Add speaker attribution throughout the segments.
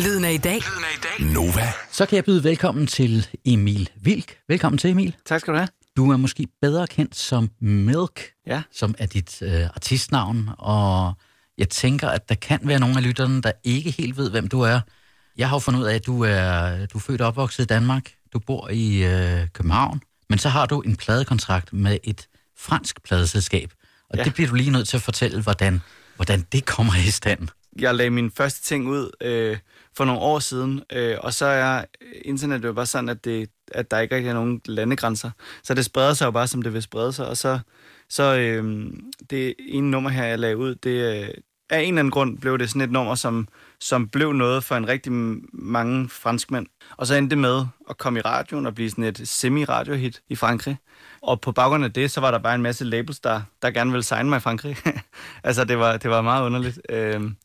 Speaker 1: Lyden af i dag.
Speaker 2: Nova.
Speaker 3: Så kan jeg byde velkommen til Emil Vilk. Velkommen til, Emil.
Speaker 4: Tak skal du have.
Speaker 3: Du er måske bedre kendt som Milk,
Speaker 4: Ja.
Speaker 3: som er dit øh, artistnavn, og jeg tænker, at der kan være nogle af lytterne, der ikke helt ved, hvem du er. Jeg har jo fundet ud af, at du er, du er født og opvokset i Danmark. Du bor i øh, København, men så har du en pladekontrakt med et fransk pladeselskab. Og. Ja. det bliver du lige nødt til at fortælle, hvordan, hvordan det kommer i stand.
Speaker 4: Jeg lagde min første ting ud øh, for nogle år siden, øh, og så er internettet jo bare sådan, at, det, at der ikke rigtig er nogen landegrænser. Så det spreder sig jo bare, som det vil sprede sig. Og så, så øh, det ene nummer her, jeg lagde ud, det øh, af en eller anden grund blev det sådan et nummer, som, som blev noget for en rigtig mange franskmænd. Og så endte det med at komme i radioen og blive sådan et semi-radiohit i Frankrig. Og på baggrund af det, så var der bare en masse labels, der, der gerne ville signe mig i Frankrig. altså, det var, det var meget underligt. Øhm,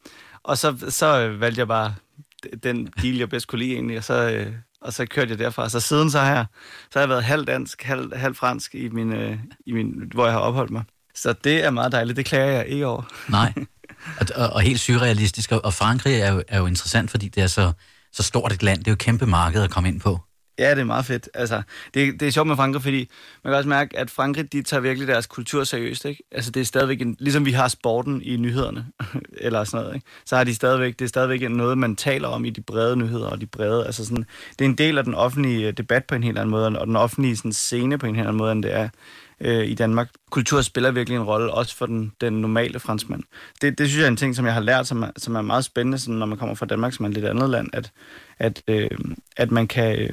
Speaker 4: og så, så valgte jeg bare den deal, jeg bedst kunne lide egentlig, og så, øh, og så kørte jeg derfra. Så siden så har jeg, så har jeg været halv dansk, halv, halv fransk, i min, øh, i min, hvor jeg har opholdt mig. Så det er meget dejligt, det klager jeg ikke over.
Speaker 3: Nej. Og, og, og helt surrealistisk. Og og Frankrig er jo, er jo interessant, fordi det er så, så stort et land. Det er jo et kæmpe marked at komme ind på.
Speaker 4: Ja, det er meget fedt. Altså, det, det er sjovt med Frankrig, fordi man kan også mærke, at Frankrig, de tager virkelig deres kultur seriøst, ikke? Altså, det er stadigvæk en, ligesom vi har sporten i nyhederne, eller sådan noget, ikke? Så har de stadigvæk, det er stadigvæk noget, man taler om i de brede nyheder, og de brede, altså sådan, det er en del af den offentlige øh, debat på en helt anden måde, og den offentlige sådan, scene på en helt anden måde, end det er øh, i Danmark. Kultur spiller virkelig en rolle, også for den, den normale franskmand. Det, det synes jeg er en ting, som jeg har lært, som er, som er meget spændende, sådan, når man kommer fra Danmark, som er et lidt andet land, at, at, øh, at man kan... Øh,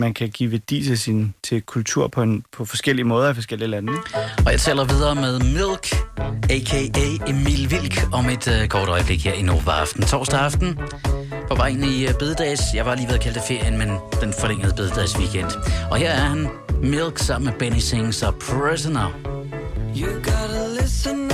Speaker 4: man kan give værdi til sin til kultur på, en, på forskellige måder i forskellige lande.
Speaker 3: Og jeg taler videre med Milk, a.k.a. Emil Vilk, om et uh, kort øjeblik her i Nova Aften. Torsdag aften, på vej ind i uh, bededags. Jeg var lige ved at kalde det ferien, men den forlængede bededags weekend. Og her er han, Milk, sammen med Benny Sings og Prisoner.
Speaker 5: You gotta listen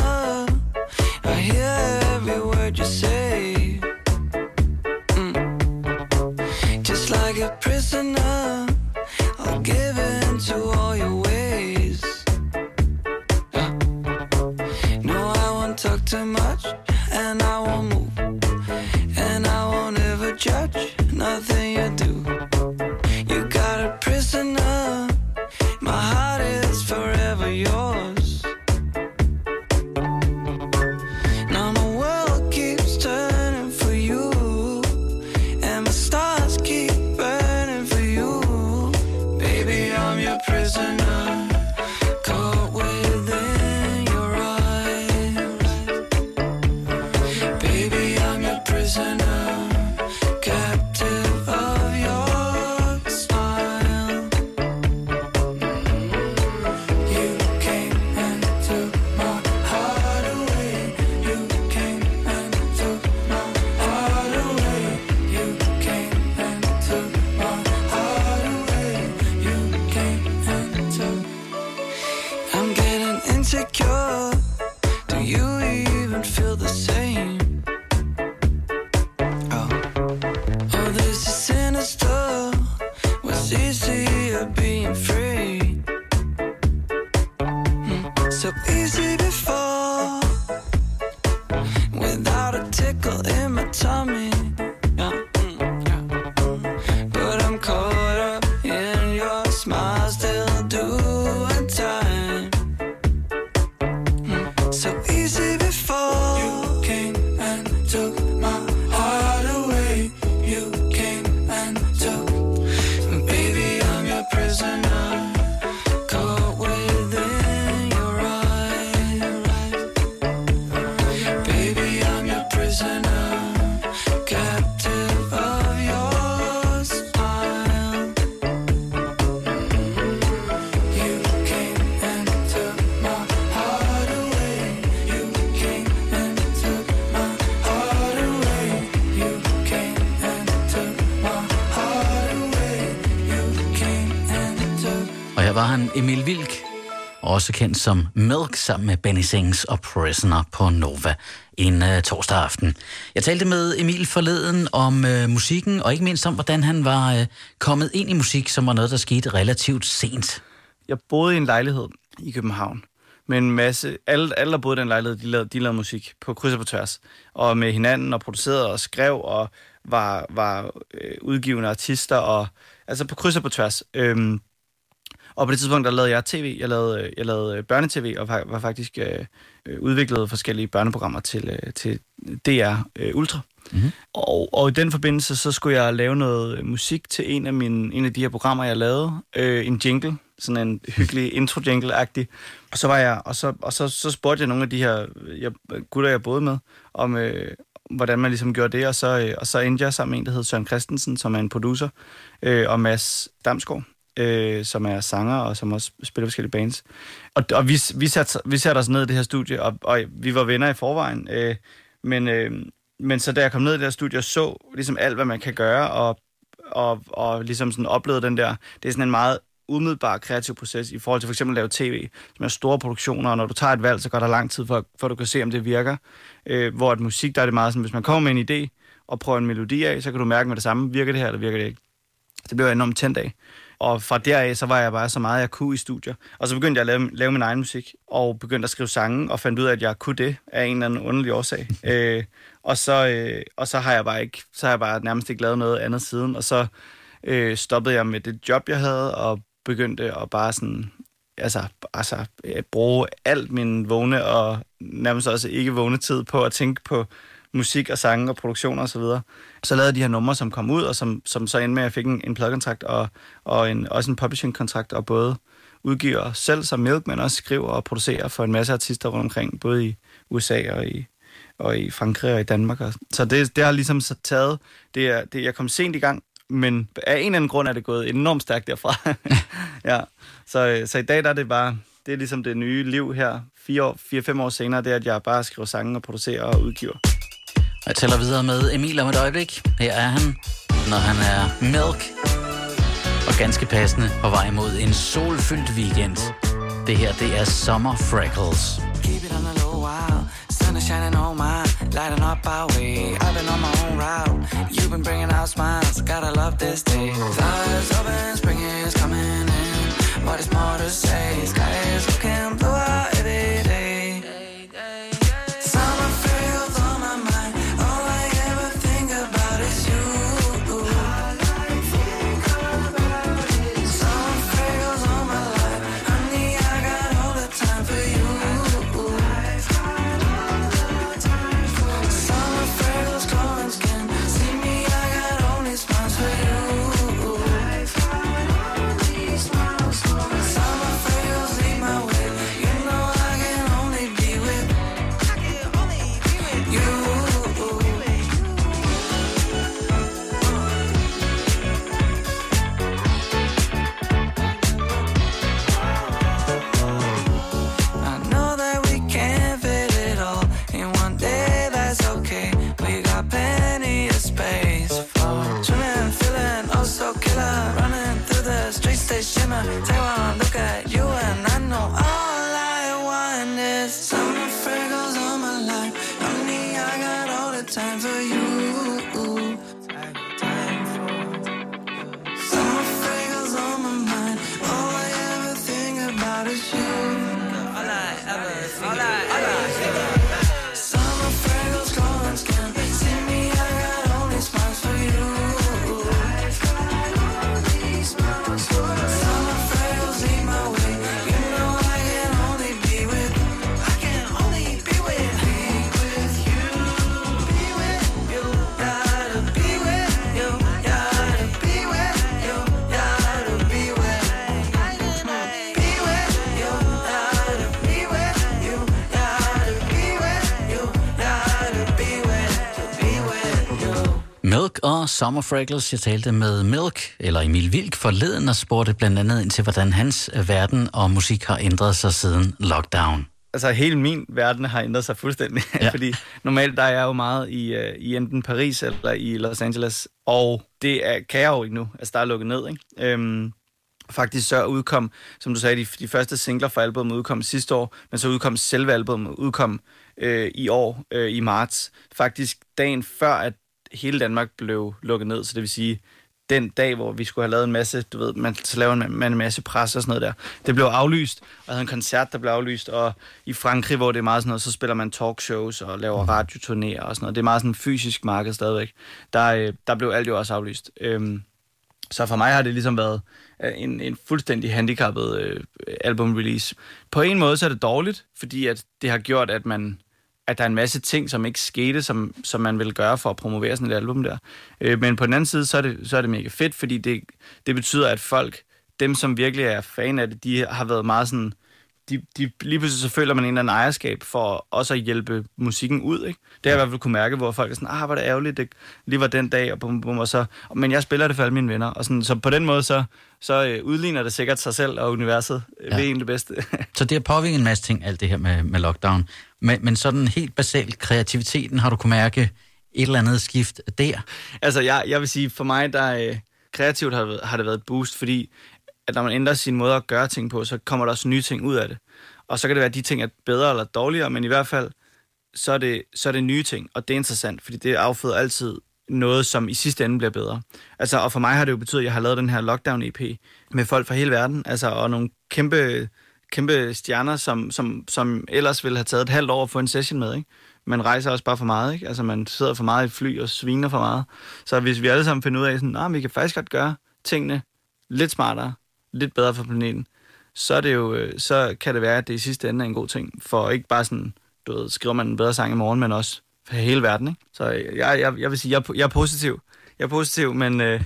Speaker 3: Emil Vilk, også kendt som Milk, sammen med Benny Sings og Prisoner på Nova en uh, torsdag aften. Jeg talte med Emil forleden om uh, musikken, og ikke mindst om, hvordan han var uh, kommet ind i musik, som var noget, der skete relativt sent.
Speaker 4: Jeg boede i en lejlighed i København med en masse... Alle, alle der boede i den lejlighed, de lavede, de lavede musik på kryds og på tværs. Og med hinanden og producerede og skrev og var, var øh, udgivende artister, og altså på kryds og på tværs. Øhm, og på det tidspunkt, der lavede jeg tv, jeg lavede, øh, jeg lavede børnetv, og var, faktisk øh, øh, udviklet forskellige børneprogrammer til, øh, til DR øh, Ultra. Mm-hmm. Og, og i den forbindelse, så skulle jeg lave noget musik til en af, mine, en af de her programmer, jeg lavede. Øh, en jingle, sådan en hyggelig intro-jingle-agtig. Og så var jeg, og så, og så, så spurgte jeg nogle af de her jeg, gutter, jeg boede med, om, øh, hvordan man ligesom gjorde det, og så, øh, og så endte jeg sammen med en, der hedder Søren Christensen, som er en producer, øh, og Mads Damsgaard, øh, som er sanger og som også spiller forskellige bands. Og, og vi, vi, satte, vi satte os ned i det her studie, og, og vi var venner i forvejen, øh, men, øh, men så da jeg kom ned i det her studie og så ligesom alt, hvad man kan gøre, og, og, og ligesom sådan oplevede den der, det er sådan en meget umiddelbar kreativ proces i forhold til for eksempel at lave tv, som er store produktioner, og når du tager et valg, så går der lang tid, for, for at du kan se, om det virker. Øh, hvor et musik, der er det meget sådan, hvis man kommer med en idé og prøver en melodi af, så kan du mærke med det samme, virker det her, eller virker det ikke. Det blev jeg enormt tændt af. Og fra deraf, så var jeg bare så meget, jeg kunne i studier. Og så begyndte jeg at lave, lave min egen musik, og begyndte at skrive sange, og fandt ud af, at jeg kunne det af en eller anden underlig årsag. øh, og, så, øh, og så har jeg bare ikke, så har jeg bare nærmest ikke lavet noget andet siden. Og så øh, stoppede jeg med det job, jeg havde, og begyndte at bare sådan, altså, altså bruge alt min vågne og nærmest også ikke vågne tid på at tænke på musik og sange og produktioner osv. Så, videre. så lavede de her numre, som kom ud, og som, som så endte med, at jeg fik en, en pladekontrakt og, og en, også en publishing-kontrakt, og både udgiver selv som Milk, men også skriver og producerer for en masse artister rundt omkring, både i USA og i, og i Frankrig og i Danmark. Så det, det har ligesom så taget, det er, det, jeg kom sent i gang, men af en eller anden grund er det gået enormt stærkt derfra. ja. så, øh, så i dag der er det bare, det er ligesom det nye liv her, fire, år, fire fem år senere, det er, at jeg bare skriver sange og producerer og udgiver.
Speaker 3: Jeg tæller videre med Emil om et øjeblik. Her er han, når han er Milk. Og ganske passende på vej mod en solfyldt weekend. Det her, det er Summer Freckles.
Speaker 5: Keep it on the low while sun is shining on my lighting up our way. I've been on my own route. You've been bringing out smiles. Gotta love this day. Flowers open, spring is coming in. What is more to say? Sky is time for you. Summer Freckles.
Speaker 3: Jeg talte med Milk, eller Emil Vilk, forleden og spurgte blandt andet ind til, hvordan hans øh, verden og musik har ændret sig siden lockdown.
Speaker 4: altså hele min verden har ændret sig fuldstændig.
Speaker 3: Ja.
Speaker 4: Fordi normalt der er jeg jo meget i, uh, i enten Paris eller i Los Angeles. Og det er, kan jeg jo ikke nu. Altså der er lukket ned, ikke? Øhm, faktisk så udkom, som du sagde, de, de første singler fra albumet udkom sidste år, men så udkom selve albumet udkom øh, i år, øh, i marts. Faktisk dagen før, at hele Danmark blev lukket ned, så det vil sige den dag, hvor vi skulle have lavet en masse, du ved, man, så laver man, man en masse pres og sådan noget der. Det blev aflyst, og jeg havde en koncert, der blev aflyst, og i Frankrig, hvor det er meget sådan noget, så spiller man talkshows og laver
Speaker 3: Mhm.
Speaker 4: radioturnéer og sådan noget. Det er meget sådan en fysisk marked stadigvæk. Der, øh, der blev alt jo også aflyst. Øhm, så for mig har det ligesom været øh, en, en fuldstændig handicappet øh, album-release. På en måde så er det dårligt, fordi at det har gjort, at man at der er en masse ting, som ikke skete, som, som man vil gøre for at promovere sådan et album der. Øh, men på den anden side, så er det, så er det mega fedt, fordi det, det betyder, at folk, dem som virkelig er fan af det, de har været meget sådan, de, de, lige pludselig så føler man en eller anden ejerskab for også at hjælpe musikken ud. Ikke? Det har jeg i hvert fald kunne mærke, hvor folk er sådan, ah, hvor er det ærgerligt, det lige var den dag, og, bum, bum, og så, men jeg spiller det for alle mine venner. Og sådan, så på den måde, så, så øh, udligner det sikkert sig selv og universet øh,
Speaker 3: Ja.
Speaker 4: ved en det bedste.
Speaker 3: Så det har påvirket en masse ting, alt det her med, med lockdown. Men, men sådan helt basalt, kreativiteten, har du kunne mærke et eller andet skift der?
Speaker 4: Altså, jeg, jeg vil sige, for mig, der øh, kreativt har, har det været et boost, fordi at når man ændrer sin måde at gøre ting på, så kommer der også nye ting ud af det. Og så kan det være, at de ting er bedre eller dårligere, men i hvert fald, så er det, så er det nye ting, og det er interessant, fordi det afføder altid noget, som i sidste ende bliver bedre. Altså, og for mig har det jo betydet, at jeg har lavet den her Lockdown-EP med folk fra hele verden, altså, og nogle kæmpe, kæmpe stjerner, som, som, som ellers ville have taget et halvt år at få en session med, ikke? Man rejser også bare for meget, ikke? Altså, man sidder for meget i fly og sviner for meget. Så hvis vi alle sammen finder ud af, sådan, nah, vi kan faktisk godt gøre tingene lidt smartere, lidt bedre for planeten, så, er det jo, øh, så kan det være, at det i sidste ende er en god ting. For ikke bare sådan, du ved, skriver man en bedre sang i morgen, men også for hele verden. Ikke? Så øh, jeg, jeg, jeg vil sige, jeg, jeg er positiv. Jeg er positiv, men, øh,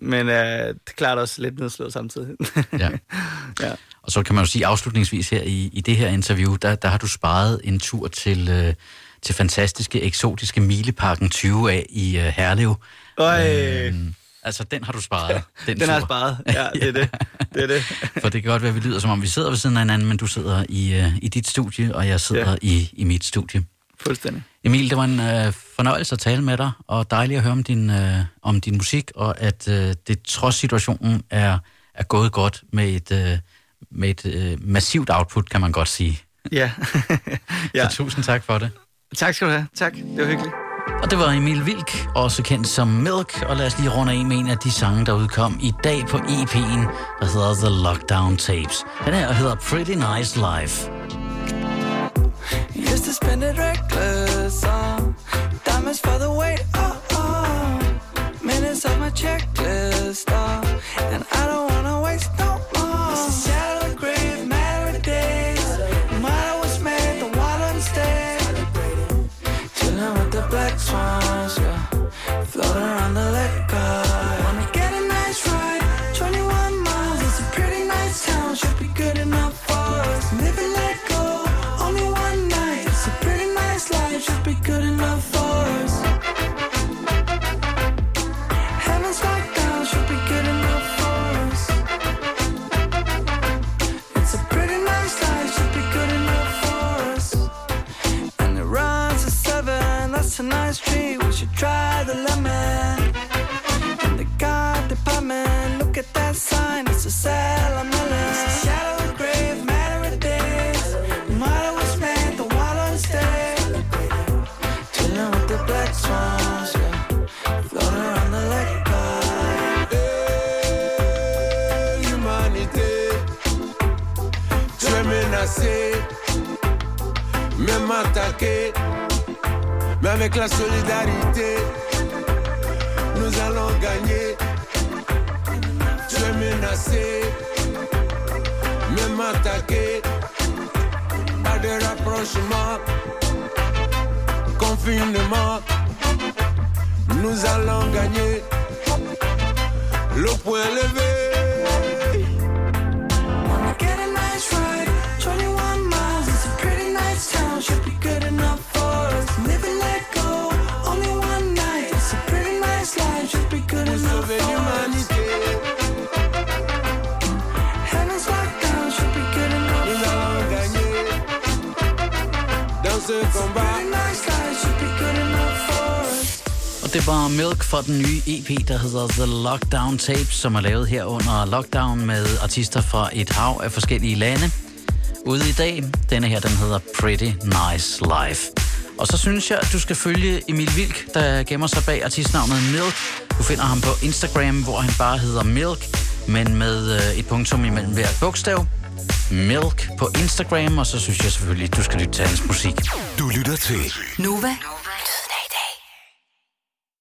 Speaker 4: men øh, det er klart også lidt nedslået samtidig.
Speaker 3: Ja.
Speaker 4: Ja.
Speaker 3: Og så kan man jo sige afslutningsvis her i, i det her interview, der, der har du sparet en tur til, øh, til fantastiske, eksotiske Mileparken 20 af i øh, Herlev.
Speaker 4: Øj,
Speaker 3: Øhm, altså, den har du sparet. Den,
Speaker 4: den har jeg sparet. Ja, det er det. det, er det.
Speaker 3: For det kan godt være, at vi lyder, som om vi sidder ved siden af hinanden, men du sidder i, øh, i dit studie, og jeg sidder
Speaker 4: Ja.
Speaker 3: i, i mit studie.
Speaker 4: Fuldstændig.
Speaker 3: Emil, det var en øh, fornøjelse at tale med dig, og dejligt at høre om din, øh, om din musik, og at øh, det trods situationen er, er gået godt med et, øh, med et øh, massivt output, kan man godt sige.
Speaker 4: Ja. ja.
Speaker 3: Så tusind tak for det.
Speaker 4: Tak skal du have. Tak. Det var hyggeligt.
Speaker 3: Og det var Emil Vilk, også kendt som Milk, og lad os lige runde af med en af de sange, der udkom i dag på EP'en, der hedder The Lockdown Tapes. Den her hedder Pretty Nice Life.
Speaker 5: Used to spend it reckless on diamonds for the weight. Oh, oh. Minutes of my checklist. Oh, and I don't wanna waste no a nice treat. We should try the lemon. In the car department, look at that sign, it's a salmonella. It's a shallow grave, matter of days. No matter what's made, the water stay. Chilling with the black swans, yeah. Floating around the lake.
Speaker 1: Humanité, tu es menacé, même attaqué, mais avec la solidarité, nous allons gagner. Tu es menacé, même attaqué, pas de rapprochement, confinement, nous allons gagner. Le point levé.
Speaker 3: Og det var Milk fra den nye EP, der hedder The Lockdown Tapes, som er lavet her under lockdown med artister fra et hav af forskellige lande. Ude i dag, denne her, den hedder Pretty Nice Life. Og så synes jeg, at du skal følge Emil Vilk, der gemmer sig bag artistnavnet Milk Du finder ham på Instagram, hvor han bare hedder Milk, men med øh, et punktum imellem hvert bogstav. Milk på Instagram, og så synes jeg selvfølgelig, du skal lytte til hans musik.
Speaker 2: Du lytter til
Speaker 6: Nova